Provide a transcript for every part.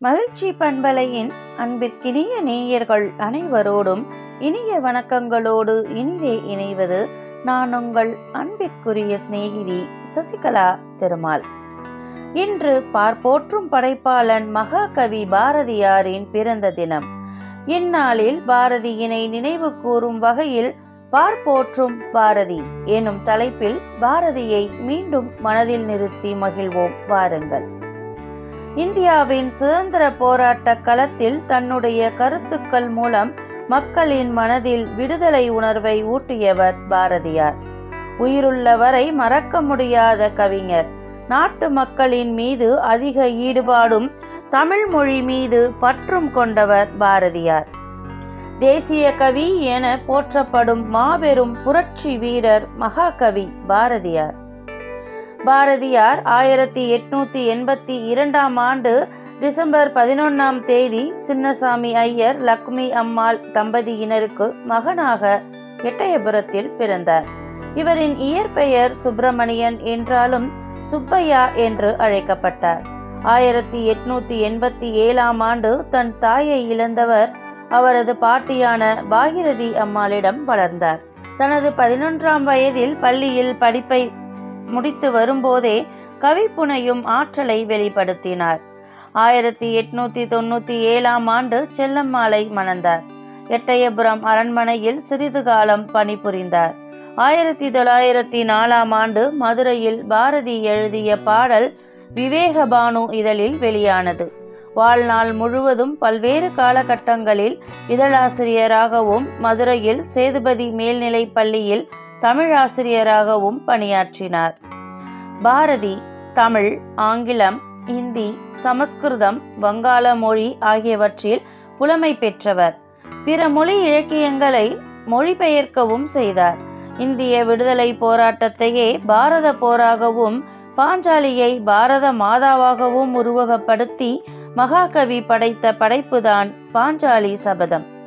மகிழ்ச்சி பண்பலையின் அன்பிற்கினிய நேயர்கள் அனைவரோடும் இனிய வணக்கங்களோடு இனிதே இணைவது நான் உங்கள் அன்பிற்குரிய சிநேகிதி சசிகலா திருமால். இன்று பார்ப்போற்றும் படைப்பாளன் மகாகவி பாரதியாரின் பிறந்த தினம். இந்நாளில் பாரதியினை நினைவு கூறும் வகையில் பார்ப்போற்றும் பாரதி எனும் தலைப்பில் பாரதியை மீண்டும் மனதில் நிறுத்தி மகிழ்வோம். வாருங்கள். இந்தியாவின் சுதந்திர போராட்ட களத்தில் தன்னுடைய கருத்துக்கள் மூலம் மக்களின் மனதில் விடுதலை உணர்வை ஊட்டியவர் பாரதியார். உயிருள்ளவரை மறக்க முடியாத கவிஞர். நாட்டு மக்களின் மீது அதிக ஈடுபாடும் தமிழ் மொழி மீது பற்றும் கொண்டவர் பாரதியார். தேசிய கவி என போற்றப்படும் மாபெரும் புரட்சி வீரர் மகாகவி பாரதியார். பாரதியார் ஆயிரத்தி எட்நூத்தி எண்பத்தி இரண்டாம் ஆண்டு டிசம்பர் பதினொன்னாம் தேதி சின்னசாமி ஐயர் லக்ஷ்மி அம்மாள் தம்பதியினருக்கு மகனாக எட்டயபுரத்தில் பிறந்தார். இவரின் இயற்பெயர் சுப்பிரமணியன் என்றாலும் சுப்பையா என்று அழைக்கப்பட்டார். ஆயிரத்தி எட்நூத்தி எண்பத்தி ஏழாம் ஆண்டு தன் தாயை இழந்தவர் அவரது பாட்டியான பாகிரதி அம்மாளிடம் வளர்ந்தார். தனது பதினொன்றாம் வயதில் பள்ளியில் படிப்பை முடித்து வரும்போதே கவிப்புனையும் ஆற்றலை வெளிப்படுத்தினார். ஆயிரத்தி எட்நூத்தி தொண்ணூத்தி ஏழாம் ஆண்டு செல்லம்மாளை மணந்தார். எட்டயபுரம் அரண்மனையில் சிறிது காலம் பணிபுரிந்தார். ஆயிரத்தி தொள்ளாயிரத்தி நாலாம் ஆண்டு மதுரையில் பாரதி எழுதிய பாடல் விவேகபானு இதழில் வெளியானது. வாழ்நாள் முழுவதும் பல்வேறு காலகட்டங்களில் இதழாசிரியராகவும் மதுரையில் சேதுபதி மேல்நிலைப் பள்ளியில் தமிழாசிரியராகவும் பணியாற்றினார். பாரதி தமிழ் ஆங்கிலம் இந்தி சமஸ்கிருதம் வங்காள மொழி ஆகியவற்றில் புலமை பெற்றவர். பிற மொழி இலக்கியங்களை மொழிபெயர்க்கவும் செய்தார். இந்திய விடுதலை போராட்டத்தையே பாரத போராகவும் பாஞ்சாலியை பாரத மாதாவாகவும் உருவகப்படுத்தி மகாகவி படைத்த படைப்புதான் பாஞ்சாலி சபதம்.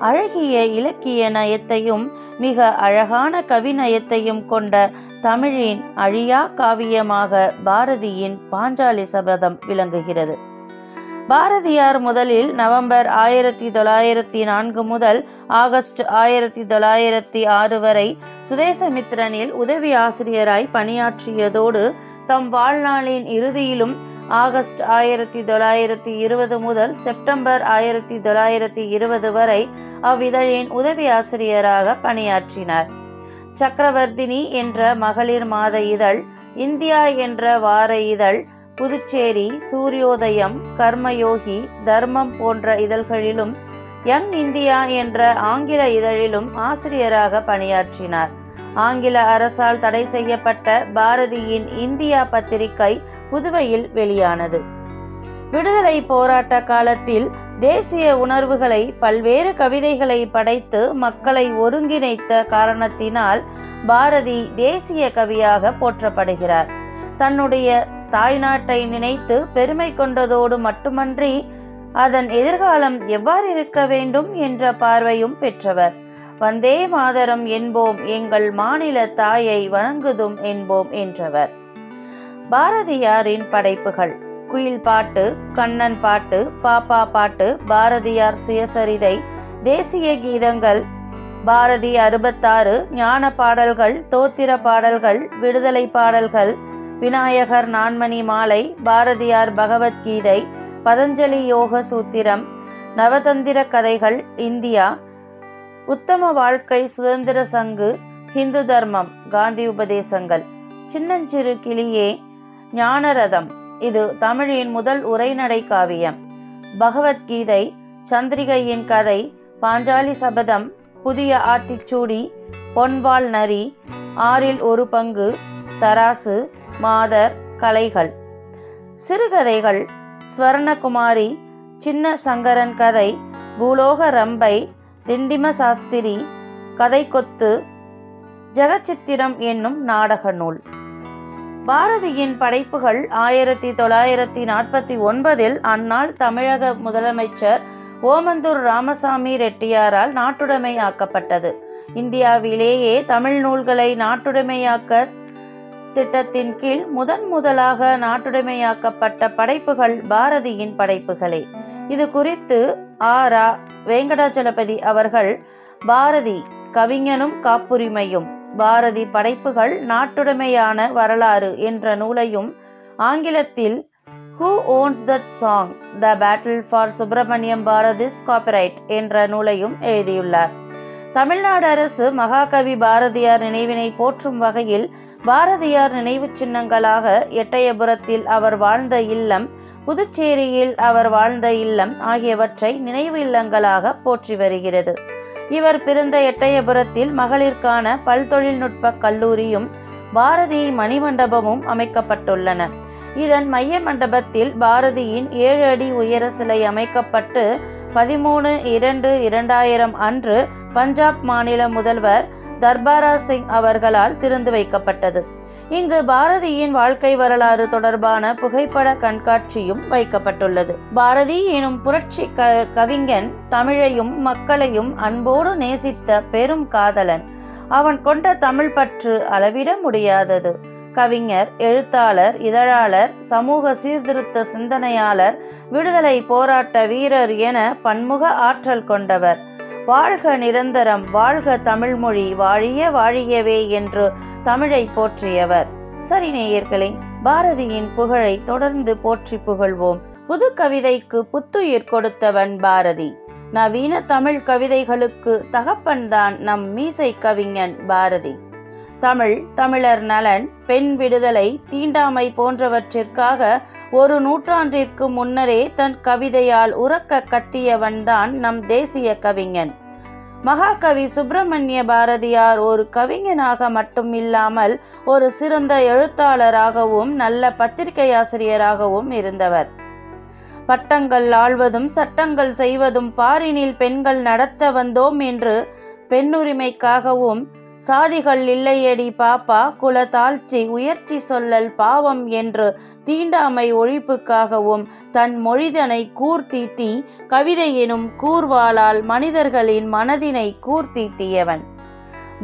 அழகிய இலக்கிய நயத்தையும் மிக அழகான கவிநயத்தையும் கொண்ட தமிழின் அழியா காவியமாக பாரதியின் பாஞ்சாலி சபதம் விளங்குகிறது. பாரதியார் முதலில் நவம்பர் ஆயிரத்தி தொள்ளாயிரத்தி நான்கு முதல் ஆகஸ்ட் ஆயிரத்தி தொள்ளாயிரத்தி ஆறு வரை சுதேசமித்ரனில் உதவி ஆசிரியராய் பணியாற்றியதோடு தம் வாழ்நாளின் இறுதியிலும் ஆகஸ்ட் ஆயிரத்தி தொள்ளாயிரத்தி இருபது முதல் செப்டம்பர் ஆயிரத்தி தொள்ளாயிரத்தி இருபது வரை அவ்விதழின் உதவி ஆசிரியராக பணியாற்றினார். சக்கரவர்த்தினி என்ற மகளிர் மாத இதழ் இந்தியா என்ற வார இதழ் புதுச்சேரி சூரியோதயம் கர்மயோகி தர்மம் போன்ற இதழ்களிலும் யங் இந்தியா என்ற ஆங்கில இதழிலும் ஆசிரியராக பணியாற்றினார். ஆங்கில அரசால் தடை செய்யப்பட்ட பாரதியின் இந்தியா பத்திரிகை புதுவையில் வெளியானது. விடுதலை போராட்ட காலத்தில் தேசிய உணர்வுகளை பல்வேறு கவிதைகளை படைத்து மக்களை ஒருங்கிணைத்த காரணத்தினால் பாரதி தேசிய கவியாக போற்றப்படுகிறார். தன்னுடைய தாய்நாட்டை நினைத்து பெருமை கொண்டதோடு மட்டுமன்றி அதன் எதிர்காலம் எவ்வாறு இருக்க வேண்டும் என்ற பார்வையும் பெற்றவர். வந்தே மாதரம் என்போம் எங்கள் மாநில தாயை வணங்குதும் என்போம் என்றவர். பாரதியாரின் படைப்புகள். குயில் பாட்டு கண்ணன் பாட்டு பாப்பா பாட்டு பாரதியார் சுயசரிதை தேசிய கீதங்கள் பாரதி அறுபத்தாறு ஞான பாடல்கள் தோத்திர பாடல்கள் விடுதலை பாடல்கள் விநாயகர் நான்மணி மாலை பாரதியார் பகவத்கீதை பதஞ்சலி யோக சூத்திரம் நவதந்திர கதைகள் இந்தியா உத்தம வாழ்க்கை சுதந்திர சங்கு ஹிந்து தர்மம் காந்தி உபதேசங்கள். சின்னஞ்சிறு கிளியே ஞானரதம். இது தமிழின் முதல் உரைநடை காவியம். பகவத்கீதை சந்திரிகையின் கதை பாஞ்சாலி சபதம் புதிய ஆத்திச்சூடி பொன்வாள் நரி ஆறில் ஒரு பங்கு தராசு மாதர் கலைகள். சிறுகதைகள் ஸ்வர்ணகுமாரி சின்ன சங்கரன் கதை பூலோக ரம்பை திண்டிம சாஸ்திரி கதை கொத்து ஜெகச்சித்திரம் என்னும் நாடக நூல். பாரதியின் படைப்புகள் ஆயிரத்தி தொள்ளாயிரத்தி நாற்பத்தி ஒன்பதில் அந்நாள் தமிழக முதலமைச்சர் ஓமந்தூர் ராமசாமி ரெட்டியாரால் நாட்டுடைமையாக்கப்பட்டது இந்தியாவிலேயே தமிழ் நூல்களை நாட்டுடைமையாக்க திட்டத்தின் கீழ் முதன் முதலாக நாட்டுடைமையாக்கப்பட்ட படைப்புகள் பாரதியின் படைப்புகளே. இது குறித்து ஆரா வெங்கடாச்சலபதி அவர்கள் பாரதி கவிஞனும் காப்புரிமையும் பாரதி படைப்புகள் நாட்டுடைமையான வரலாறு என்ற நூலையும் ஆங்கிலத்தில் who owns that song the battle for Subramaniam Bharati's copyright என்ற நூலையும் எழுதியுள்ளார். தமிழ்நாடு அரசு மகாகவி பாரதியார் நினைவினை போற்றும் வகையில் பாரதியார் நினைவு சின்னங்களாக எட்டயபுரத்தில் அவர் வாழ்ந்த இல்லம் புதுச்சேரியில் அவர் வாழ்ந்த இல்லம் ஆகியவற்றை நினைவு இல்லங்களாக போற்றி வருகிறது. இவர் பிறந்த எட்டயபுரத்தில் மகளிருக்கான பல்தொழில்நுட்ப கல்லூரியும் பாரதி மணிமண்டபமும் அமைக்கப்பட்டுள்ளன. இதன் மைய மண்டபத்தில் பாரதியின் ஏழு அடி உயர சிலை அமைக்கப்பட்டு பதிமூணு இரண்டு இரண்டாயிரம் அன்று பஞ்சாப் மாநில முதல்வர் தர்பாரா சிங் அவர்களால் திறந்து வைக்கப்பட்டது. இங்கு பாரதியின் வாழ்க்கை வரலாறு தொடர்பான புகைப்பட கண்காட்சியும் வைக்கப்பட்டுள்ளது. பாரதி எனும் புரட்சி க கவிஞன் தமிழையும் மக்களையும் அன்போடு நேசித்த பெரும் காதலன். அவன் கொண்ட தமிழ் பற்று அளவிட முடியாதது. கவிஞர் எழுத்தாளர் இதழாளர் சமூக சீர்திருத்த சிந்தனையாளர் விடுதலை போராட்ட வீரர் என பன்முக ஆற்றல் கொண்டவர். வாழ்க நிரந்தரம் வாழ்க தமிழ்மொழி வாழிய வாழியவே என்று தமிழை போற்றியவர். சரி நேயர்களே பாரதியின் புகழை தொடர்ந்து போற்றி புகழ்வோம். புது கவிதைக்கு புத்துயிர் கொடுத்தவன் பாரதி. நவீன தமிழ் கவிதைகளுக்கு தகப்பன்தான் நம் மீசை கவிஞன் பாரதி. தமிழ் தமிழர் நலன் பெண் விடுதலை தீண்டாமை போன்றவற்றிற்காக ஒரு நூற்றாண்டிற்கு முன்னரே தன் கவிதையால் உறக்க கத்தியவன்தான் நம் தேசிய கவிஞன். மகாகவி சுப்பிரமணிய பாரதியார் ஒரு கவிஞனாக மட்டும் இல்லாமல் ஒரு சிறந்த எழுத்தாளராகவும் நல்ல பத்திரிகையாசிரியராகவும் இருந்தவர். பட்டங்கள் ஆழ்வதும் சட்டங்கள் செய்வதும் பாரினில் பெண்கள் நடத்த வந்தோம் என்று பெண்ணுரிமைக்காகவும் சாதிகள் இல்லையடி பாப்பா குல தாழ்ச்சி உயர்ச்சி சொல்லல் பாவம் என்று தீண்டாமை ஒழிப்புக்காகவும் தன் மொழிதனை கூர்த்தீட்டி கவிதையினும் கூர்வாளால் மனிதர்களின் மனதினை கூர்த்தீட்டியவன்.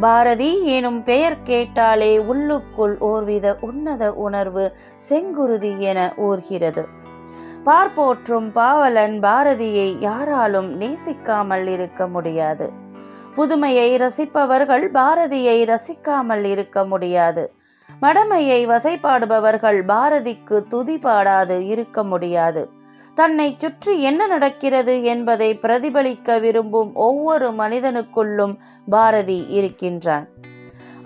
பாரதி எனும் பெயர் கேட்டாலே உள்ளுக்குள் ஓர்வித உன்னத உணர்வு செங்குருதி என ஊர்கிறது. பார்ப்போற்றும் பாவலன் பாரதியை யாராலும் நேசிக்காமல் இருக்க முடியாது. புதுமையை ரசிப்பவர்கள் பாரதியை ரசிக்காமல் இருக்க முடியாது. மடமையை வசைபாடுபவர்கள் பாரதிக்கு துதி பாடாது இருக்க முடியாது. தன்னை சுற்றி என்ன நடக்கிறது என்பதை பிரதிபலிக்க விரும்பும் ஒவ்வொரு மனிதனுக்குள்ளும் பாரதி இருக்கின்றான்.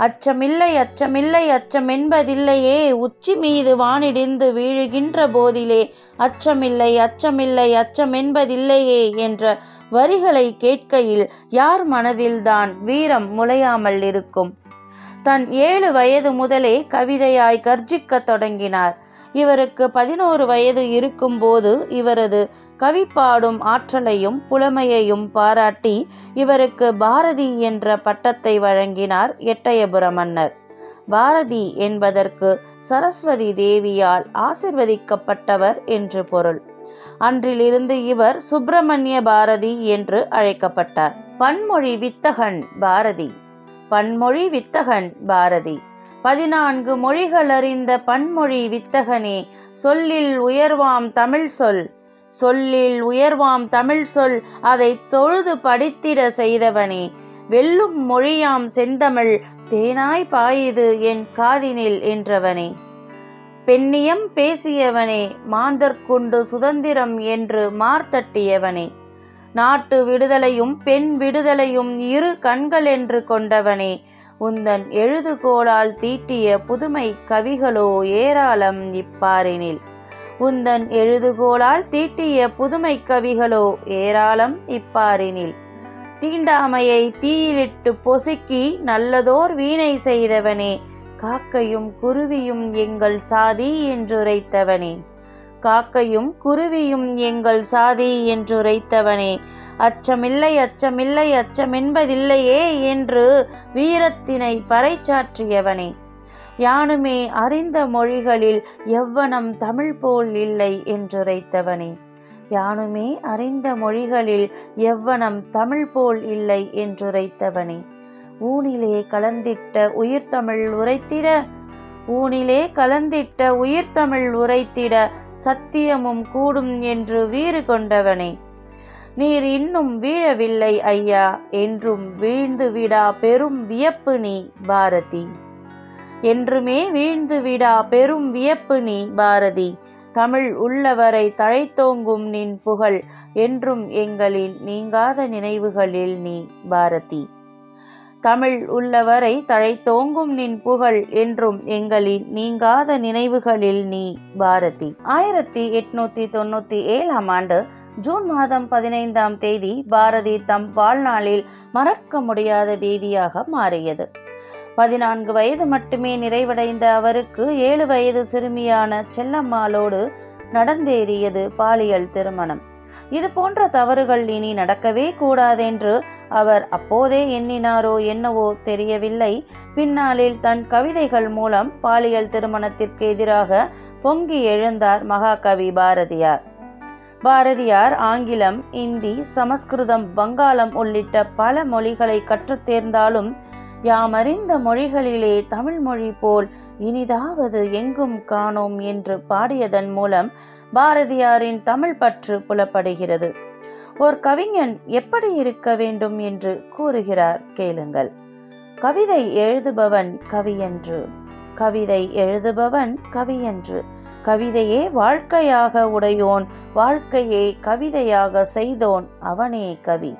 அச்சமில்லை அச்சமில்லை அச்சமென்பதில்லையே. உச்சி மீது வானிடிந்து வீழுகின்ற போதிலே அச்சமில்லை அச்சமில்லை அச்சமென்பதில்லையே என்ற வரிகளை கேட்கையில் யார் மனதில்தான் வீரம் முளையாமல் இருக்கும்? தன் ஏழு வயது முதலே கவிதையாய் கர்ஜிக்கத் தொடங்கினார். இவருக்கு பதினோரு வயது இருக்கும்போது இவரது கவி பாடும் ஆற்றலையும் புலமையையும் பாராட்டி இவருக்கு பாரதி என்ற பட்டத்தை வழங்கினார் எட்டயபுர மன்னர் பாரதி என்பதற்கு சரஸ்வதி தேவியால் ஆசிர்வதிக்கப்பட்டவர் என்று பொருள். அன்றிலிருந்து இவர் சுப்பிரமணிய பாரதி என்று அழைக்கப்பட்டார். பன்மொழி வித்தகன் பாரதி. பன்மொழி வித்தகன் பாரதி. பதினான்கு மொழிகள் அறிந்த பன்மொழி வித்தகனே சொல்லில் உயர்வாம் தமிழ் சொல் சொல்லில் உயர்வாம் தமிழ் சொல் அதை தொழுது படித்திட செய்தவனே. வெல்லும் மொழியாம் செந்தமிழ் தேனாய் பாயுது என் காதினில் என்றவனே. பெண்ணியம் பேசியவனே மாந்தற்குண்டு சுதந்திரம் என்று மார்த்தட்டியவனே நாட்டு விடுதலையும் பெண் விடுதலையும் இரு கண்கள் என்று கொண்டவனே. உந்தன் எழுதுகோளால் தீட்டிய புதுமை கவிகளோ ஏராளம் இப்பாரினில். உந்தன் எழுதுகோளால் தீட்டிய புதுமை கவிகளோ ஏராளம் இப்பாரினில் தீண்டாமையை தீயிலிட்டு பொசுக்கி நல்லதோர் வீணை செய்தவனே காக்கையும் குருவியும் எங்கள் சாதி என்றுரைத்தவனே. காக்கையும் குருவியும் எங்கள் சாதி என்றுரைத்தவனே அச்சமில்லை அச்சமில்லை அச்சமென்பதில்லையே என்று வீரத்தினை பறைச்சாற்றியவனே. யானுமே அறிந்த மொழிகளில் எவ்வனம் தமிழ் போல் இல்லை என்றுரைத்தவனே. யானுமே அறிந்த மொழிகளில் எவ்வனம் தமிழ் போல் இல்லை என்றுரைத்தவனே. ஊனிலே கலந்திட்ட உயிர் தமிழ் உரைத்திட ஊனிலே கலந்திட்ட உயிர்த்தமிழ் உரைத்திட சத்தியமும் கூடும் என்று வீறு கொண்டவனே. நீர் இன்னும் வீழவில்லை ஐயா என்றும் வீழ்ந்து விடா பெரும் வியப்பு நீ பாரதி. என்றுமே வீழ்ந்து விடா பெரும் வியப்பு நீ பாரதி. தமிழ் உள்ளவரை தழைத்தோங்கும் நின் புகழ் என்றும் எங்களின் நீங்காத நினைவுகளில் நீ பாரதி. தமிழ் உள்ளவரை தழைத்தோங்கும் நின் புகழ் என்றும் எங்களின் நீங்காத நினைவுகளில் நீ பாரதி. ஆயிரத்தி எட்நூத்தி தொண்ணூத்தி ஏழாம் ஆண்டு ஜூன் மாதம் பதினைந்தாம் தேதி பாரதி தம் வாழ்நாளில் மறக்க முடியாத தேதியாக மாறியது. பதினான்கு வயது மட்டுமே நிறைவடைந்த அவருக்கு ஏழு வயது சிறுமியான செல்லம்மாளோடு நடந்தேறியது பாலியல் திருமணம். இது போன்ற தவறுகள் இனி நடக்கவே கூடாதென்று அவர் அப்போதே எண்ணினாரோ என்னவோ தெரியவில்லை. பின்னாளில் தன் கவிதைகள் மூலம் பாலியல் திருமணத்திற்கு எதிராக பொங்கி எழுந்தார் மகாகவி பாரதியார். பாரதியார் ஆங்கிலம் இந்தி சமஸ்கிருதம் வங்காளம் உள்ளிட்ட பல மொழிகளை கற்றுத் யாம் அறிந்த மொழிகளிலே தமிழ் மொழி போல் இனிதாவது எங்கும் காணோம் என்று பாடியதன் மூலம் பாரதியாரின் தமிழ் பற்று புலப்படுகிறது. ஓர் கவிஞன் எப்படி இருக்க வேண்டும் என்று கூறுகிறார் கேளுங்கள். கவிதை எழுதுபவன் கவியன்று கவிதை எழுதுபவன் கவியன்று கவிதையே வாழ்க்கையாக உடையோன் வாழ்க்கையே கவிதையாக செய்தோன் அவனே கவி.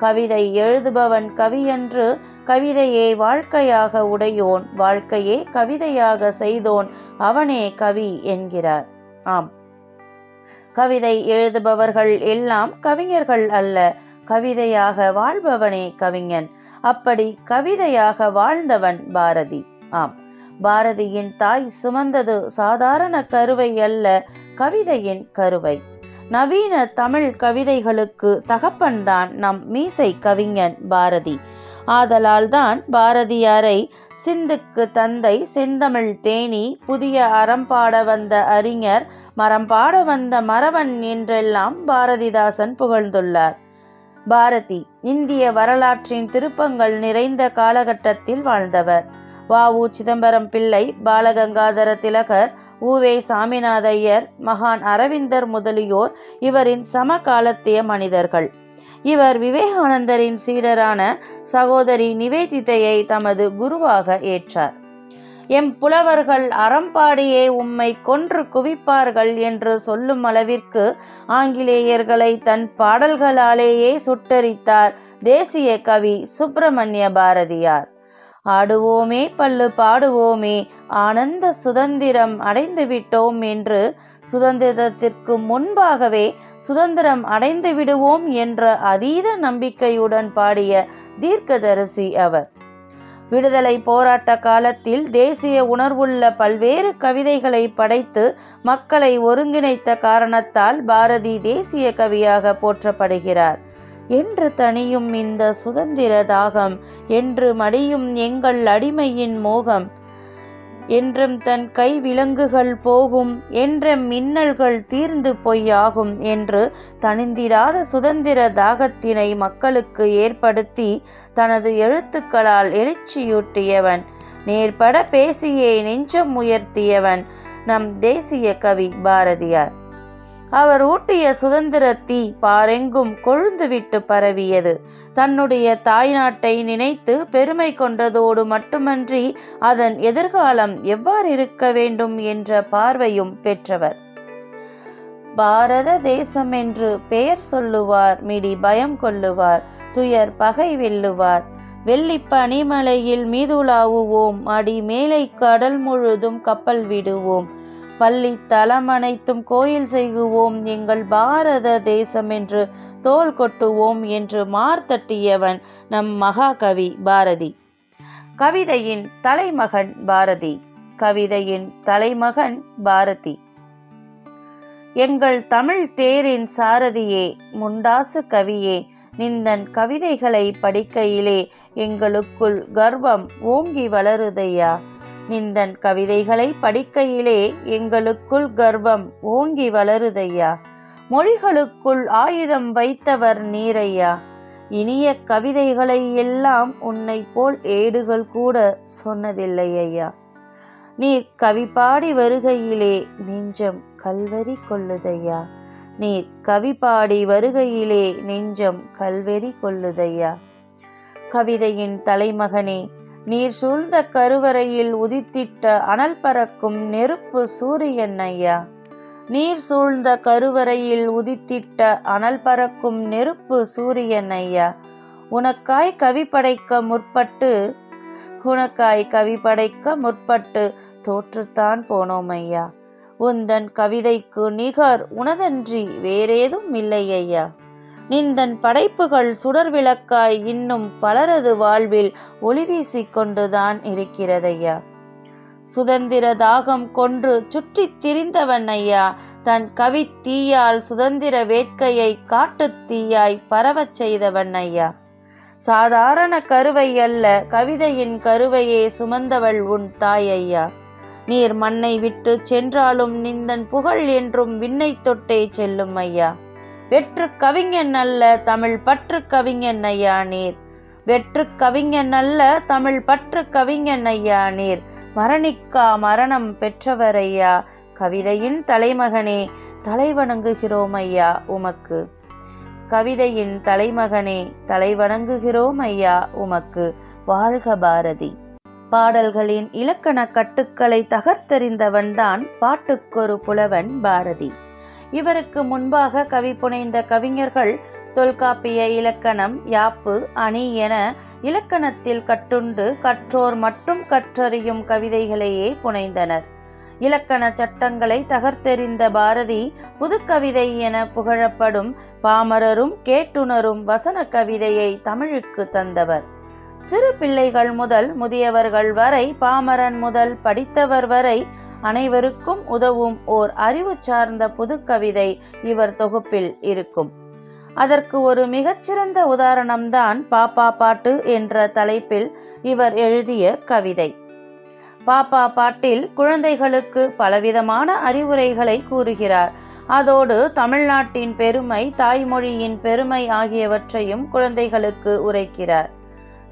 கவிதை எழுதுபவன் கவியன்று கவிதையே வாழ்க்கையாக உடையோன் வாழ்க்கையே கவிதையாக செய்தோன் அவனே கவி என்கிறார். ஆம். கவிதை எழுதுபவர்கள் எல்லாம் கவிஞர்கள் அல்ல. கவிதையாக வாழ்பவனே கவிஞன். அப்படி கவிதையாக வாழ்ந்தவன் பாரதி. ஆம். பாரதியின் தாய் சுமந்தது சாதாரண கருவை அல்ல கவிதையின் கருவை. நவீன தமிழ் கவிதைகளுக்கு தகப்பன்தான் நம் மீசை கவிஞன் பாரதி. ஆதலால்தான் பாரதியாரை சிந்துக்கு தந்தை செந்தமிழ் தேனி புதிய அறம்பாட வந்த அறிஞர் மரம்பாட வந்த மரவன் என்றெல்லாம் பாரதிதாசன் புகழ்ந்துள்ளார். பாரதி இந்திய வரலாற்றின் திருப்பங்கள் நிறைந்த காலகட்டத்தில் வாழ்ந்தவர். வ உ சிதம்பரம் பிள்ளை பாலகங்காதர திலகர் உவே சாமிநாதையர் மகான் அரவிந்தர் முதலியோர் இவரின் சமகாலத்திய மனிதர்கள். இவர் விவேகானந்தரின் சீடரான சகோதரி நிவேதிதையை தமது குருவாக ஏற்றார். எம் புலவர்கள் அறம்பாடியே உம்மை கொன்று குவிப்பார்கள் என்று சொல்லும் அளவிற்கு ஆங்கிலேயர்களை தன் பாடல்களாலேயே சுட்டரித்தார் தேசிய கவி சுப்பிரமணிய பாரதியார். ஆடுவோமே பல்லு பாடுவோமே ஆனந்த சுதந்திரம் அடைந்து விட்டோம் என்று சுதந்திரத்திற்கு முன்பாகவே சுதந்திரம் அடைந்து விடுவோம் என்ற அதீத நம்பிக்கையுடன் பாடிய தீர்க்கதரிசி அவர். விடுதலை போராட்ட காலத்தில் தேசிய உணர்வுள்ள பல்வேறு கவிதைகளை படைத்து மக்களை ஒருங்கிணைத்த காரணத்தால் பாரதி தேசிய கவியாக போற்றப்படுகிறார். என்று தனியும் இந்த சுதந்திர தாகம் என்று மடியும் எங்கள் அடிமையின் மோகம். என்றும் தன் கை விலங்குகள் போகும் என்ற மின்னல்கள் தீர்ந்து பொய்யாகும் என்று தனிந்திராத சுதந்திர தாகத்தினை மக்களுக்கு ஏற்படுத்தி தனது எழுத்துக்களால் எழுச்சியூட்டியவன். நேர்பட பேசியே நெஞ்சம் உயர்த்தியவன் நம் தேசிய கவி பாரதியார். அவர் ஊட்டிய சுதந்திர தீ பாரெங்கும் கொழுந்துவிட்டு பரவியது. தன்னுடைய தாய்நாட்டை நினைத்து பெருமை கொண்டதோடு மட்டுமன்றி அதன் எதிர்காலம் எவ்வாறு இருக்க வேண்டும் என்ற பார்வையும் பெற்றவர். பாரத தேசம் என்று பெயர் சொல்லுவார் மிடி பயம் கொள்ளுவார் துயர் பகை வெல்லுவார். வெள்ளி பனிமலையில் மீதுலாவுவோம் அடி மேலை கடல் முழுதும் கப்பல் விடுவோம். பள்ளி தலம் அனைத்தும் கோயில் செய்குவோம் எங்கள் பாரத தேசம் என்று தோல் கொட்டுவோம் என்று மார்த்தட்டியவன் நம் மகாகவி பாரதி. கவிதையின் தலைமகன் பாரதி. கவிதையின் தலைமகன் பாரதி. எங்கள் தமிழ் தேரின் சாரதியே முண்டாசு கவியே நிந்தன் கவிதைகளை படிக்கையிலே எங்களுக்குள் கர்வம் ஓங்கி வளருதையா? நிந்தன் கவிதைகளை படிக்கையிலே எங்களுக்குள் கர்வம் ஓங்கி வளருதையா? மொழிகளுக்குள் ஆயுதம் வைத்தவர் நீரையா? இனிய கவிதைகளை எல்லாம் உன்னை போல் ஏடுகள் கூட சொன்னதில்லை ஐயா நீர் கவி பாடி வருகையிலே நெஞ்சம் கல்வெறி கொள்ளுதையா? நீர் கவி பாடி வருகையிலே நெஞ்சம் கல்வெறி கொள்ளுதையா? கவிதையின் தலைமகனே நீர் சூழ்ந்த கருவறையில் உதித்திட்ட அனல் பறக்கும் நெருப்பு சூரியன் ஐயா. நீர் சூழ்ந்த கருவறையில் உதித்திட்ட அனல் பறக்கும் நெருப்பு சூரியன் ஐயா. உனக்காய் கவி படைக்க முற்பட்டு உனக்காய் கவி படைக்க முற்பட்டு தோற்றுத்தான் போனோம் ஐயா. உந்தன் கவிதைக்கு நிகர் உனதன்றி வேறேதும் இல்லை ஐயா. நிந்தன் படைப்புகள் சுடர் விளக்காய் இன்னும் பலரது வாழ்வில் ஒளி வீசிக் கொண்டுதான் இருக்கிறதையா? சுதந்திர தாகம் கொன்று சுற்றித் திரிந்தவன் ஐயா தன் கவி தீயால் சுதந்திர வேட்கையை காட்டுத் தீயாய் பரவச் செய்தவன் ஐயா. சாதாரண கருவை அல்ல கவிதையின் கருவையே சுமந்தவள் உன் தாய் ஐயா. நீர் மண்ணை விட்டு சென்றாலும் நிந்தன் புகழ் என்றும் விண்ணை தொட்டே செல்லும் ஐயா. வெற்று கவிஞன் அல்ல தமிழ் பற்று கவிஞன் ஐயா நீர். வெற்று கவிஞன் அல்ல தமிழ் பற்று கவிஞன் ஐயா நீர். மரணிக்கா மரணம் பெற்றவரையா கவிதையின் தலைமகனே தலைவணங்குகிறோம் ஐயா உமக்கு. கவிதையின் தலைமகனே தலைவணங்குகிறோம் ஐயா உமக்கு. வாழ்க பாரதி. பாடல்களின் இலக்கண கட்டுக்களை தகர்த்தெறிந்தவன்தான் பாட்டுக்கொரு புலவன் பாரதி. இவருக்கு முன்பாக கவி புனைந்த கவிஞர்கள் தொல்காப்பிய இலக்கணம் யாப்பு அணி என இலக்கணத்தில் கட்டுண்டு கற்றோர் மற்றும் கற்றறியும் கவிதைகளையே புனைந்தனர். இலக்கண சட்டங்களை தகர்த்தெறிந்த பாரதி புதுக்கவிதை என புகழப்படும் பாமரரும் கேட்டுணரும் வசன கவிதையை தமிழுக்கு தந்தவர். சிறு பிள்ளைகள் முதல் முதியவர்கள் வரை பாமரன் முதல் படித்தவர் வரை அனைவருக்கும் உதவும் ஓர் அறிவு சார்ந்த புதுக்கவிதை இவர் தொகுப்பில் இருக்கும். அதற்கு ஒரு மிகச்சிறந்த உதாரணம்தான் பாப்பா பாட்டு என்ற தலைப்பில் இவர் எழுதிய கவிதை. பாப்பா பாட்டில் குழந்தைகளுக்கு பலவிதமான அறிவுரைகளை கூறுகிறார். அதோடு தமிழ்நாட்டின் பெருமை தாய்மொழியின் பெருமை ஆகியவற்றையும் குழந்தைகளுக்கு உரைக்கிறார்.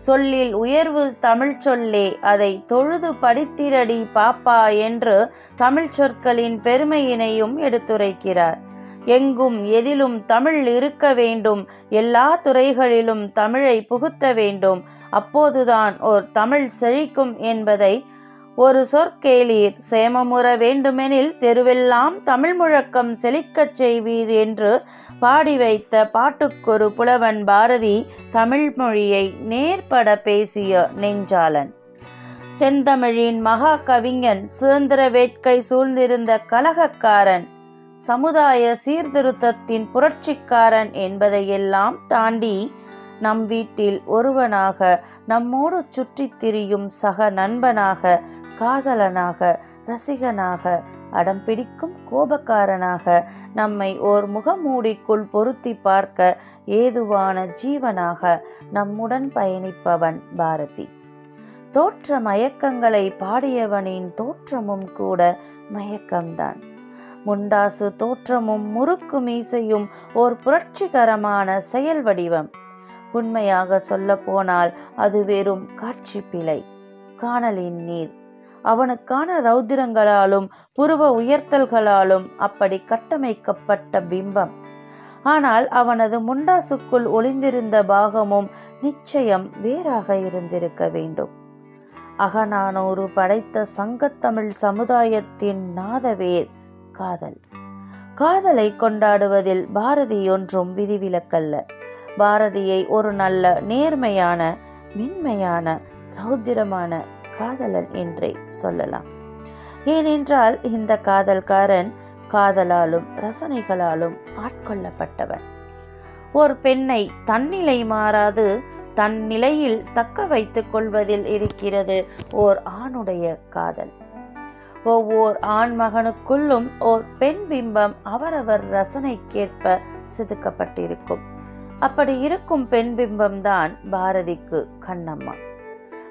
சொல்லில் உயர்வு தமிழ் சொல்லே அதை தொழுது படித்திரடி பாப்பா என்று தமிழ் சொற்களின் பெருமையினையும் எடுத்துரைக்கிறார். எங்கும் எதிலும் தமிழ் இருக்க வேண்டும் எல்லா துறைகளிலும் தமிழை புகுத்த வேண்டும். அப்போதுதான் ஓர் தமிழ் செழிக்கும் என்பதை ஒரு சொற்கேளீர். சேமமுற வேண்டுமெனில் தெருவெல்லாம் தமிழ் முழக்கம் செழிக்கச் செய்வீர் என்று பாடி வைத்த பாட்டுக்கொரு புலவன் பாரதி தமிழ் மொழியை நேர்பட பேசிய நெஞ்சாளன். செந்தமிழின் மகா கவிஞன் சுதந்திர வேட்கை சூழ்ந்திருந்த கலகக்காரன் சமுதாய சீர்திருத்தத்தின் புரட்சிக்காரன் என்பதையெல்லாம் தாண்டி நம் வீட்டில் ஒருவனாக நம்மோடு சுற்றித் திரியும் சக நண்பனாக காதலனாக ரசிகனாக அடம் பிடிக்கும் கோபக்காரனாக நம்மை ஓர் முகமூடிக்குள் பொருத்தி பார்க்க ஏதுவான ஜீவனாக நம்முடன் பயணிப்பவன் பாரதி. தோற்ற மயக்கங்களை பாடியவனின் தோற்றமும் கூட மயக்கம்தான். முண்டாசு தோற்றமும் முறுக்கு மீசையும் ஓர் புரட்சிகரமான செயல் வடிவம். உண்மையாக சொல்ல போனால் அது வெறும் காட்சி பிழை. காணலின் நீர். அவனுக்கான ரௌத்திரங்களாலும் புருவ உயர்த்தல்களாலும் அப்படி கட்டமைக்கப்பட்ட பிம்பம். ஆனால் அவனது முண்டாசுக்குள் ஒளிந்திருந்த பாகமும் நிச்சயம் வேறாக இருந்திருக்க வேண்டும். அகநானூறு படைத்த சங்கத்தமிழ் சமுதாயத்தின் நாதவேர் காதல். காதலை கொண்டாடுவதில் பாரதி ஒன்றும் விதிவிலக்கல்ல. பாரதியை ஒரு நல்ல நேர்மையான மென்மையான ரௌத்திரமான காதலன் என்றே சொல்லலாம். ஏனென்றால் இந்த காதல்காரன் காதலாலும் ரசனைகளாலும் ஆட்கொள்ளப்பட்டவன். ஒரு பெண்ணை தன்னிலை மாறாது தன் நிலையில் தக்க வைத்துக் கொள்வதில் இருக்கிறது ஓர் ஆணுடைய காதல். ஒவ்வொரு ஆண் மகனுக்குள்ளும் ஓர் பெண் பிம்பம் அவரவர் ரசனைக்கேற்ப செதுக்கப்பட்டிருக்கும். அப்படி இருக்கும் பெண் பிம்பம்தான் பாரதிக்கு கண்ணம்மா.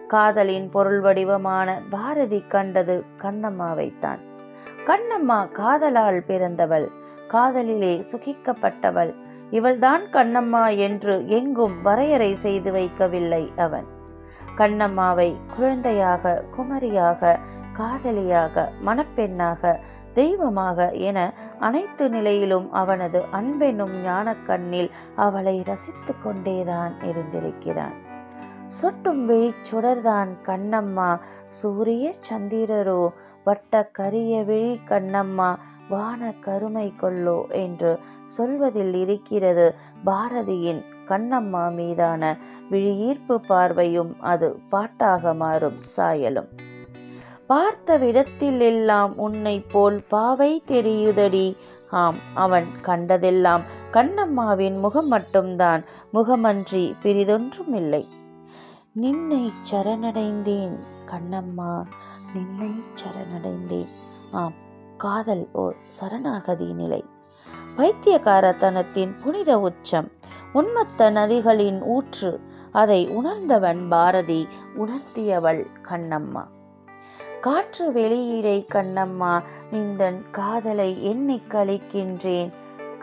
காதலின் பொருள் வடிவமான பாரதி கண்டது கண்ணம்மாவைத்தான். கண்ணம்மா காதலால் பிறந்தவள் காதலிலே சுகிக்கப்பட்டவள். இவள்தான் கண்ணம்மா என்று எங்கும் வரையறை செய்து வைக்கவில்லை அவன். கண்ணம்மாவை குழந்தையாக குமரியாக காதலியாக மணப்பெண்ணாக தெய்வமாக என அனைத்து நிலையிலும் அவனது அன்பெனும் ஞானக்கண்ணில் அவளை ரசித்து கொண்டேதான் இருந்திருக்கிறான். சுட்டும் விழிச் சுடர்தான் கண்ணம்மா. சூரிய சந்திரரோ வட்ட கரிய விழி கண்ணம்மா வான கருமை கொள்ளோ என்று சொல்வதில் இருக்கிறது பாரதியின் கண்ணம்மா மீதான விழியீர்ப்பு பார்வையும் அது பாட்டாக மாறும் சாயலும். பார்த்த விடத்தில் எல்லாம் உன்னை போல் பாவை தெரியுதடி. ஆம் அவன் கண்டதெல்லாம் கண்ணம்மாவின் முகம் மட்டும்தான். முகமன்றி பிரிதொன்றும் இல்லை நின்னை சரணடைந்தேன் கண்ணம்மா நின்னை சரணடைந்தேன். ஆம் காதல் ஓர் சரணாகதி நிலை. பைத்தியகாரத்தனத்தின் புனித உச்சம் உன்மத்த நதிகளின் ஊற்று அதை உணர்ந்தவன் பாரதி உணர்த்தியவள் கண்ணம்மா. காற்று வெளியீடை கண்ணம்மா நிந்தன் காதலை எண்ணிக் கழிக்கின்றேன்.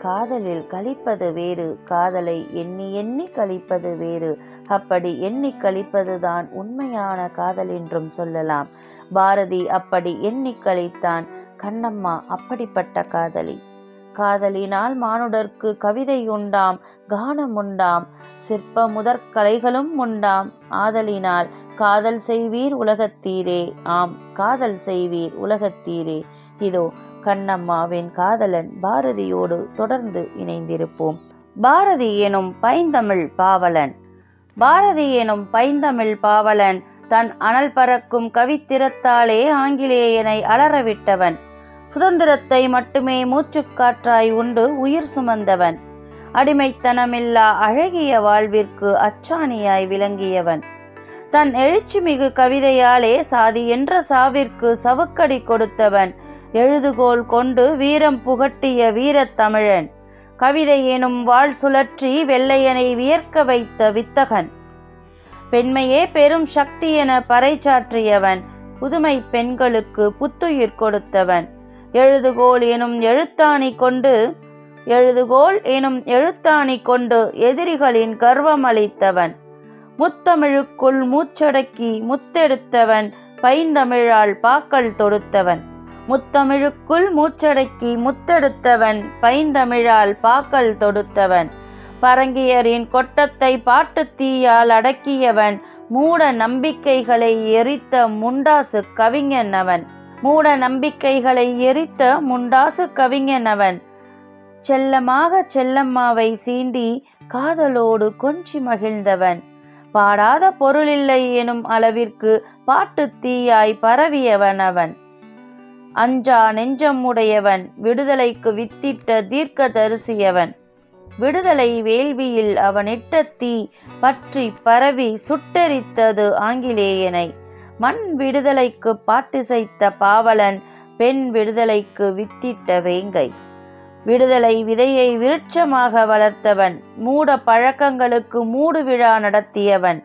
காதலில் கழிப்பது வேறு காதலை எண்ணி எண்ணி கழிப்பது வேறு. அப்படி எண்ணி கழிப்பதுதான் உண்மையான காதல் என்றும் சொல்லலாம். பாரதி அப்படி எண்ணி கழித்தான் கண்ணம்மா அப்படிப்பட்ட காதலி. காதலினால் மானுடர்க்கு கவிதை உண்டாம் கானம் உண்டாம் சிற்ப முதற் கலைகளும் உண்டாம். ஆதலினால் காதல் செய்வீர் உலகத்தீரே ஆம் காதல் செய்வீர் உலகத்தீரே. இதோ கண்ணம்மாவின் காதலன் பாரதியோடு தொடர்ந்து இணைந்திருப்போம். பாரதி எனும் பைந்தமிழ் பாவலன். பாரதி எனும் பைந்தமிழ் பாவலன் தன் அனல் பறக்கும் கவித்திறத்தாலே ஆங்கிலேயனை அலறவிட்டவன். சுதந்திரத்தை மட்டுமே மூச்சுக்காற்றாய் உண்டு உயிர் சுமந்தவன். அடிமைத்தனமில்லா அழகிய வாழ்விற்கு அச்சாணியாய் விளங்கியவன். தன் எழுச்சிமிகு கவிதையாலே சாதி என்ற சாவிற்கு சவுக்கடி கொடுத்தவன். எழுதுகோல் கொண்டு வீரம் புகட்டிய வீரத்தமிழன் கவிதை எனும் வாழ் சுழற்றி வெள்ளையனை வியர்க்க வைத்த வித்தகன். பெண்மையே பெரும் சக்தி என பறைச்சாற்றியவன் புதுமை பெண்களுக்கு புத்துயிர் கொடுத்தவன். எழுதுகோல் எனும் எழுத்தாணி கொண்டு எழுதுகோல் எனும் எழுத்தாணி கொண்டு எதிரிகளின் கர்வம் அளித்தவன். முத்தமிழுக்குள் மூச்சடக்கி முத்தெடுத்தவன். பைந்தமிழால் பாக்கள் தொடுத்தவன். முத்தமிழுக்குள் மூச்சடக்கி முத்தெடுத்தவன் பைந்தமிழால் பாக்கல் தொடுத்தவன். பரங்கியரின் கொட்டத்தை பாட்டுத் தீயால் அடக்கியவன் மூட நம்பிக்கைகளை எரித்த முண்டாசு கவிஞன் அவன் மூட நம்பிக்கைகளை எரித்த முண்டாசு கவிஞன் அவன் செல்லமாக செல்லம்மாவை சீண்டி காதலோடு கொஞ்சி மகிழ்ந்தவன். பாடாத பொருளில்லை எனும் அளவிற்கு பாட்டுத் தீயாய் பரவியவன் அவன் அஞ்சா நெஞ்சமுடையவன் விடுதலைக்கு வித்திட்ட தீர்க்க தரிசியவன் விடுதலை வேள்வியில் அவனிட்ட தீ பற்றி பரவி சுட்டரித்தது ஆங்கிலேயனை. மண் விடுதலைக்கு பாட்டிசைத்த பாவலன் பெண் விடுதலைக்கு வித்திட்ட வேங்கை. விடுதலை விதையை விருட்சமாக வளர்த்தவன் மூட பழக்கங்களுக்கு மூடு விழா நடத்தியவன்.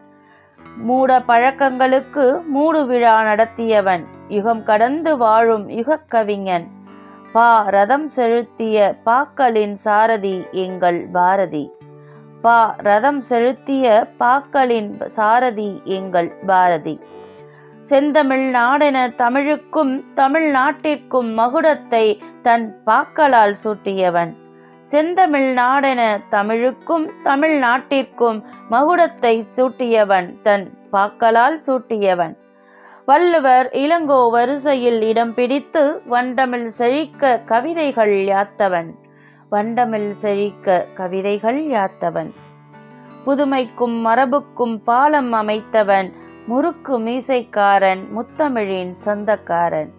மூட பழக்கங்களுக்கு மூடு விழா நடத்தியவன். யுகம் கடந்து வாழும் யுகக் கவிஞன். பா. ரதம் செலுத்திய பாக்களின் சாரதி எங்கள் பாரதி. பா. ரதம் செலுத்திய பாக்களின் சாரதி எங்கள் பாரதி. செந்தமிழ் நாடென தமிழுக்கும் தமிழ்நாட்டிற்கும் மகுடத்தை தன் பாக்களால் சூட்டியவன். செந்தமிழ் நாடென தமிழுக்கும் தமிழ்நாட்டிற்கும் மகுடத்தை சூட்டியவன் தன் பாக்களால் சூட்டியவன். வள்ளுவர் இளங்கோ வரிசையில் இடம் பிடித்து வண்டமிழ் செழிக்க கவிதைகள் யாத்தவன். வண்டமிழ் செழிக்க கவிதைகள் யாத்தவன். புதுமைக்கும் மரபுக்கும் பாலம் அமைத்தவன் முறுக்கு மீசைக்காரன் முத்தமிழின் சொந்தக்காரன்.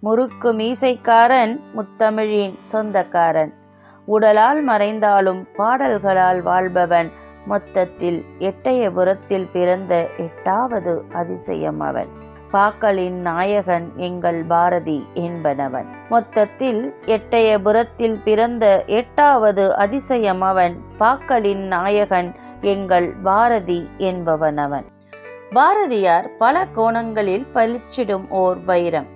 முறுக்கு மீசைக்காரன் முத்தமிழின் சொந்தக்காரன். உடலால் மறைந்தாலும் பாடல்களால் வாழ்பவன் மொத்தத்தில் எட்டயபுரத்தில் பிறந்த எட்டாவது அதிசயம் அவன் பாக்களின் நாயகன் எங்கள் பாரதி என்பனவன். மொத்தத்தில் எட்டயபுரத்தில் பிறந்த எட்டாவது அதிசயம் அவன் பாக்களின் நாயகன் எங்கள் பாரதி என்பவனவன். பாரதியார் பல கோணங்களில் பளிச்சிடும் ஓர் வைரம்.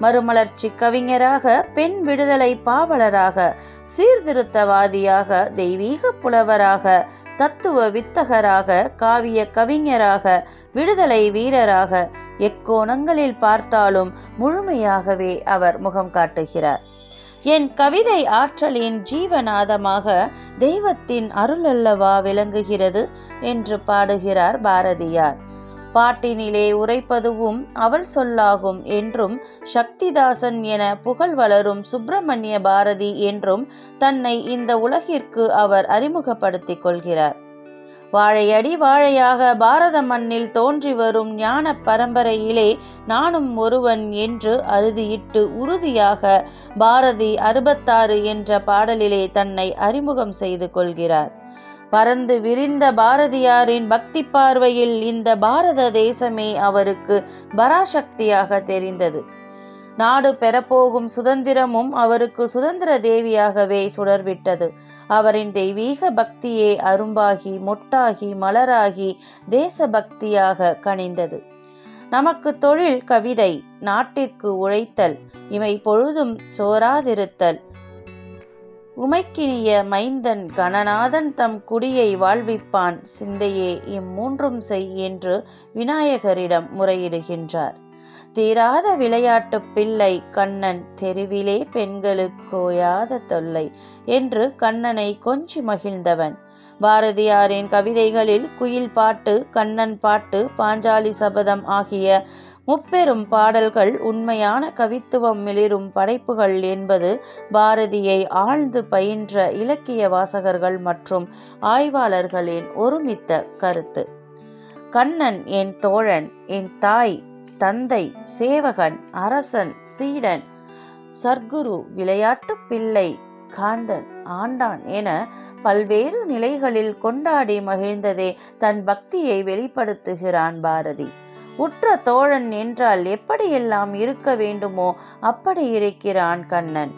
மறுமலர்ச்சி கவிஞராக பெண் விடுதலை பாவலராக சீர்திருத்தவாதியாக தெய்வீக புலவராக தத்துவ வித்தகராக காவிய கவிஞராக விடுதலை வீரராக எக்கோணங்களில் பார்த்தாலும் முழுமையாகவே அவர் முகம் காட்டுகிறார். என் கவிதை ஆற்றலின் ஜீவநாதமாக தெய்வத்தின் அருளல்லவா விளங்குகிறது என்று பாடுகிறார் பாரதியார். பாட்டினிலே உரைப்பதுவும் அவள் சொல்லாகும் என்றும் சக்திதாசன் என புகழ் வளரும் சுப்பிரமணிய பாரதி என்றும் தன்னை இந்த உலகிற்கு அவர் அறிமுகப்படுத்திக் கொள்கிறார். வாழையடி வாழையாக பாரத மண்ணில் தோன்றி வரும் ஞான பரம்பரையிலே நானும் ஒருவன் என்று அறுதியிட்டு உறுதியாக பாரதி அறுபத்தாறு என்ற பாடலிலே தன்னை அறிமுகம் செய்து கொள்கிறார். பறந்து விரிந்த பாரதியாரின் பக்தி பார்வையில் இந்த பாரத தேசமே அவருக்கு பராசக்தியாக தெரிந்தது. நாடு பெறப்போகும் சுதந்திரமும் அவருக்கு சுதந்திர தேவியாகவே சுடர்விட்டது. அவரின் தெய்வீக பக்தியே அரும்பாகி மொட்டாகி மலராகி தேசபக்தியாக கனிந்தது. நமக்கு தொழில் கவிதை நாட்டிற்கு உழைத்தல் இமை பொழுதும் சோராதிருத்தல். உமைக்கினிய மைந்தன் கணநாதன் தம் குடியை வாழ்விப்பான் சிந்தையே இம்மூன்றும் செய் என்று விநாயகரிடம் முறையிடுகின்றார். தீராத விளையாட்டு பிள்ளை கண்ணன் தெருவிலே பெண்களுக்கு ஓயாத தொல்லை என்று கண்ணனை கொஞ்சி மகிழ்ந்தவன். பாரதியாரின் கவிதைகளில் குயில் பாட்டு கண்ணன் பாட்டு பாஞ்சாலி சபதம் ஆகிய முப்பெரும் பாடல்கள் உண்மையான கவித்துவம் மிளிரும் படைப்புகள் என்பது பாரதியை ஆழ்ந்து பயின்ற இலக்கிய வாசகர்கள் மற்றும் ஆய்வாளர்களின் ஒருமித்த கருத்து. கண்ணன் என் தோழன் என் தாய் தந்தை சேவகன் அரசன் சீடன் சர்க்குரு விளையாட்டு பிள்ளை காந்தன் ஆண்டான் என பல்வேறு நிலைகளில் கொண்டாடி மகிழ்ந்ததே தன் பக்தியை வெளிப்படுத்துகிறான் பாரதி. உற்ற தோழன் என்றால் எப்படியெல்லாம் இருக்க வேண்டுமோ அப்படி இருக்கிறான் கண்ணன்.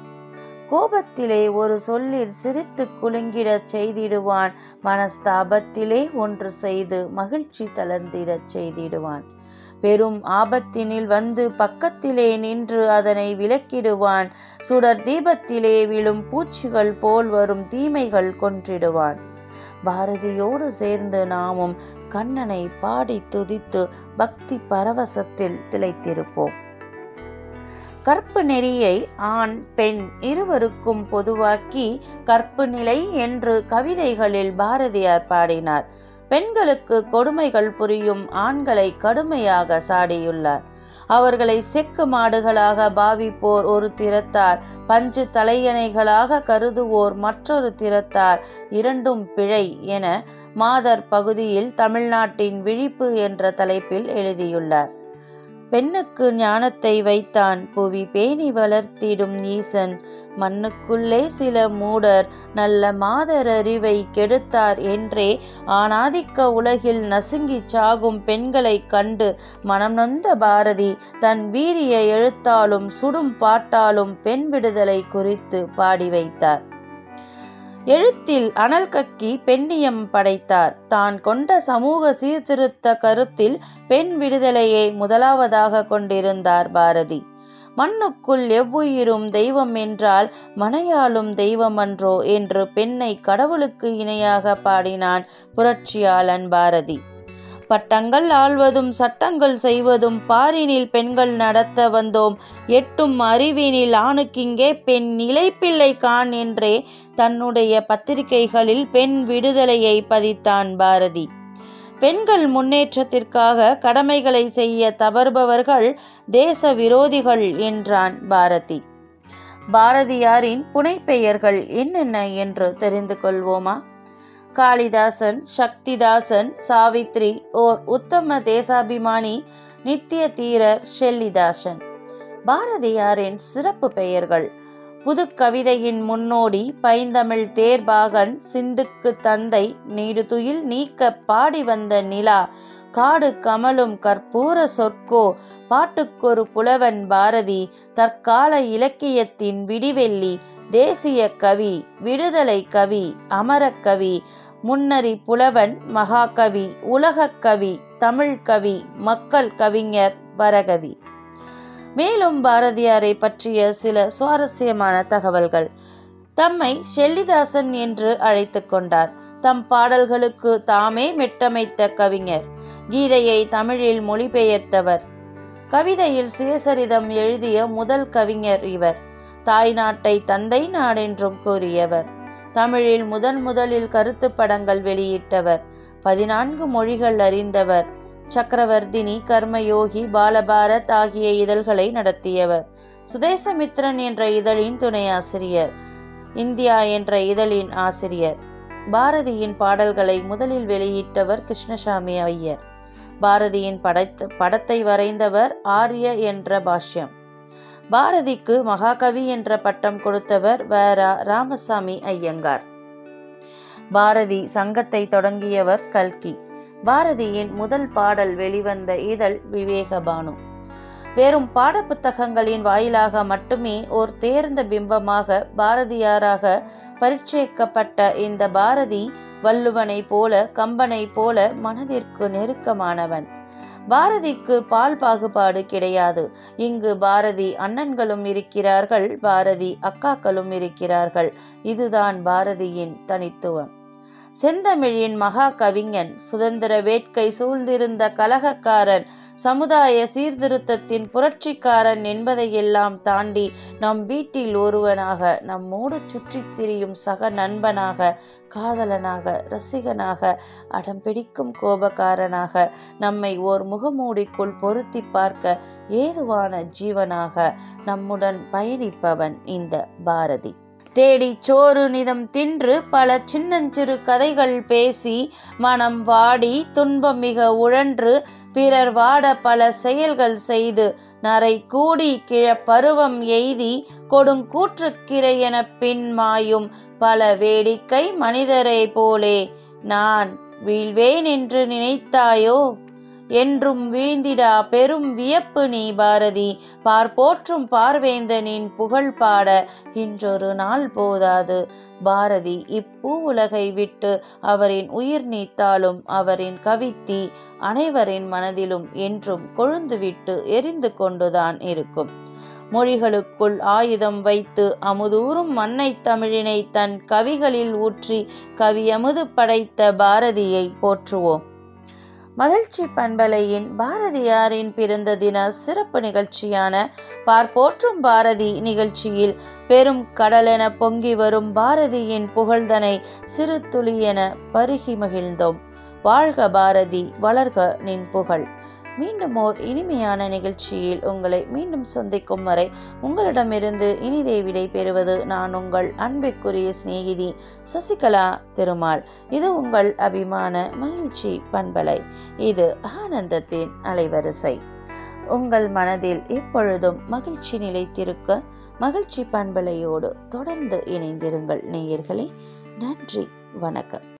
கோபத்திலே ஒரு சொல்லில் சிரித்து குலுங்கிடச் செய்திடுவான் மனஸ்தாபத்திலே ஒன்று செய்து மகிழ்ச்சி தளர்ந்திடச் செய்திடுவான். பெரும் ஆபத்தினில் வந்து பக்கத்திலே நின்று அதனை விலக்கிடுவான். சுடர் தீபத்திலே விழும் பூச்சிகள் போல் வரும் தீமைகள் கொன்றிடுவான். பாரதியோடு சேர்ந்து நாமும் கண்ணனை பாடி துதித்து பக்தி பரவசத்தில் திளைத்திருப்போம். கற்பு நெறியை ஆண் பெண் இருவருக்கும் பொதுவாக்கி கற்பு நிலை என்று கவிதைகளில் பாரதியார் பாடினார். பெண்களுக்கு கொடுமைகள் புரியும் ஆண்களை கடுமையாக சாடியுள்ளார். அவர்களை செக்கு மாடுகளாக பாவிப்போர் ஒரு திறத்தார். பஞ்சு தலையணைகளாக கருதுவோர் மற்றொரு திறத்தார். இரண்டும் பிழை என மாதர் பகுதியில் தமிழ்நாட்டின் விழிப்பு என்ற தலைப்பில் எழுதியுள்ளார். பெண்ணுக்கு ஞானத்தை வைத்தான். புவி பேணி வளர்த்திடும் ஈசன். மண்ணுக்குள்ளே சில மூடர் நல்ல மாதர் அறிவை கெடுத்தார் என்றே ஆணாதிக்க உலகில் நசுங்கி சாகும் பெண்களை கண்டு மனம் நொந்த பாரதி தன் வீரிய எழுத்தாலும் சுடும் பாட்டாலும் பெண் விடுதலை குறித்து பாடி வைத்தார். எழுத்தில் அனல் கக்கி பெண்ணியம் படைத்தார். தான் கொண்ட சமூக சீர்திருத்த கருத்தில் பெண் விடுதலையை முதலாவதாக கொண்டிருந்தார் பாரதி. மண்ணுக்குள் எவ்வுயிரும் தெய்வம் என்றால் மனையாளும் தெய்வமன்றோ என்று பெண்ணை கடவுளுக்கு இணையாக பாடினான் புரட்சியாளன் பாரதி. பட்டங்கள் ஆள்வதும் சட்டங்கள் செய்வதும் பாரினில் பெண்கள் நடத்த வந்தோம். எட்டும் அறிவினில் ஆணுக்கிங்கே பெண் நிலைப்பிள்ளை கான் என்றே தன்னுடைய பத்திரிகைகளில் பெண் விடுதலையை பதித்தான் பாரதி. பெண்கள் முன்னேற்றத்திற்காக கடமைகளை செய்ய தவறுபவர்கள் தேச விரோதிகள் என்றான் பாரதி. பாரதியாரின் புனைப்பெயர்கள் என்னென்ன என்று தெரிந்து கொள்வோமா? காளிதாசன் சக்திதாசன் சாவித்ரி ஓர் உத்தம தேசாபிமானி நித்திய தீரர் ஷெல்லிதாசன் பாரதியாரின் சிறப்பு பெயர்கள். புது கவிதையின் முன்னோடி பைந்தமிழ் தேர்பாகன் சிந்துக்கு தந்தை நீடுதுயில் நீக்க பாடி வந்த நிலா காடு கமலும் கற்பூர சொற்கோ பாட்டுக்கொரு புலவன் பாரதி தற்கால இலக்கியத்தின் விடிவெள்ளி தேசிய கவி விடுதலை கவி அமரக்கவி முன்னறி புலவன் மகாகவி உலகக் கவி தமிழ் கவி மக்கள் கவிஞர் வரகவி. மேலும் பாரதியாரை பற்றிய சில சுவாரஸ்யமான தகவல்கள். தம்மை ஷெல்லிதாசன் என்று அழைத்து கொண்டார். தம் பாடல்களுக்கு தாமே மெட்டமைத்த கவிஞர். கீதையை தமிழில் மொழிபெயர்த்தவர். கவிதையில் சுயசரிதம் எழுதிய முதல் கவிஞர் இவர். தாய்நாட்டை தந்தை நாடென்றும் கூறியவர். தமிழில் முதன் முதலில் கருத்து படங்கள் வெளியிட்டவர். பதினான்கு மொழிகள் அறிந்தவர். சக்கரவர்த்தினி கர்மயோகி பாலபாரத் ஆகிய இதழ்களை நடத்தியவர். சுதேசமித்ரன் என்ற இதழின் துணை ஆசிரியர். இந்தியா என்ற இதழின் ஆசிரியர். பாரதியின் பாடல்களை முதலில் வெளியிட்டவர் கிருஷ்ணசாமி ஐயர். பாரதியின் படைத்த படத்தை வரைந்தவர் ஆர்ய என்ற பாஷ்யம். பாரதிக்கு மகாகவி என்ற பட்டம் கொடுத்தவர் வ. ராமசாமி ஐயங்கார். பாரதி சங்கத்தை தொடங்கியவர் கல்கி. பாரதியின் முதல் பாடல் வெளிவந்த இதழ் விவேகபானு. வெறும் பாடப்புத்தகங்களின் வாயிலாக மட்டுமே ஓர் தேர்ந்த பிம்பமாக பாரதியாராக பரிச்சயிக்கப்பட்ட இந்த பாரதி வள்ளுவனை போல கம்பனை போல மனதிற்கு நெருக்கமானவன். பாரதிக்கு பால் பாகுபாடு கிடையாது. இங்கு பாரதி அண்ணன்களும் இருக்கிறார்கள் பாரதி அக்காக்களும் இருக்கிறார்கள். இதுதான் பாரதியின் தனித்துவம். செந்தமிழின் மகா கவிஞன் சுதந்திர வேட்கை சூழ்ந்திருந்த கலகக்காரன் சமுதாய சீர்திருத்தத்தின் புரட்சிக்காரன் என்பதையெல்லாம் தாண்டி நம் வீட்டில் ஒருவனாக நம்மோடு சுற்றித் திரியும் சக நண்பனாக காதலனாக ரசிகனாக அடம்பிடிக்கும் கோபக்காரனாக நம்மை ஓர் முகமூடிக்குள் பொருத்தி பார்க்க ஏதுவான ஜீவனாக நம்முடன் பயணிப்பவன் இந்த பாரதி. தேடி சோறு நிதம் தின்று பல சின்னஞ்சிறு கதைகள் பேசி மனம் வாடி துன்பம் மிக உழன்று பிறர் வாட பல செயல்கள் செய்து நரை கூடி கிழ பருவம் எய்தி கொடுங்கூற்றுக்கிரை என பின் மாயும் பல வேடிக்கை மனிதரை போலே. நான் வீழ்வேன் என்று நினைத்தாயோ? என்றும் வீழ்ந்திடா பெரும் வியப்பு நீ பாரதி. பார்ப்போற்றும் பார்வேந்தனின் புகழ் பாட இன்றொரு நாள் போதாது. பாரதி இப்பூ உலகை விட்டு அவரின் உயிர் நீத்தாலும் அவரின் கவித்தி அனைவரின் மனதிலும் என்றும் கொழுந்துவிட்டு எரிந்து கொண்டுதான் இருக்கும். மொழிகளுக்குள் ஆயுதம் வைத்து அமுதூறும் மண்ணை தமிழினை தன் கவிகளில் ஊற்றி கவியமுது படைத்த பாரதியை போற்றுவோம். மகிழ்ச்சி பண்பலையின் பாரதியாரின் பிறந்த தின சிறப்பு நிகழ்ச்சியான பார்ப்போற்றும் பாரதி நிகழ்ச்சியில் பெரும் கடலென பொங்கி வரும் பாரதியின் புகழ்தனை சிறு துளி என பருகி மகிழ்ந்தோம். வாழ்க பாரதி வளர்க நின் புகழ். மீண்டும் ஓர் இனிமையான நிகழ்ச்சியில் உங்களை மீண்டும் சந்திக்கும் வரை உங்களிடமிருந்து இனிதே விடை பெறுவது நான் உங்கள் அன்பிற்குரிய சிநேகிதி சசிகலா திருமால். இது உங்கள் அபிமான மகிழ்ச்சி பண்பலை. இது ஆனந்தத்தின் அலைவரிசை. உங்கள் மனதில் எப்பொழுதும் மகிழ்ச்சி நிலைத்திருக்க மகிழ்ச்சி பண்பலையோடு தொடர்ந்து இணைந்திருங்கள் நேயர்களே. நன்றி வணக்கம்.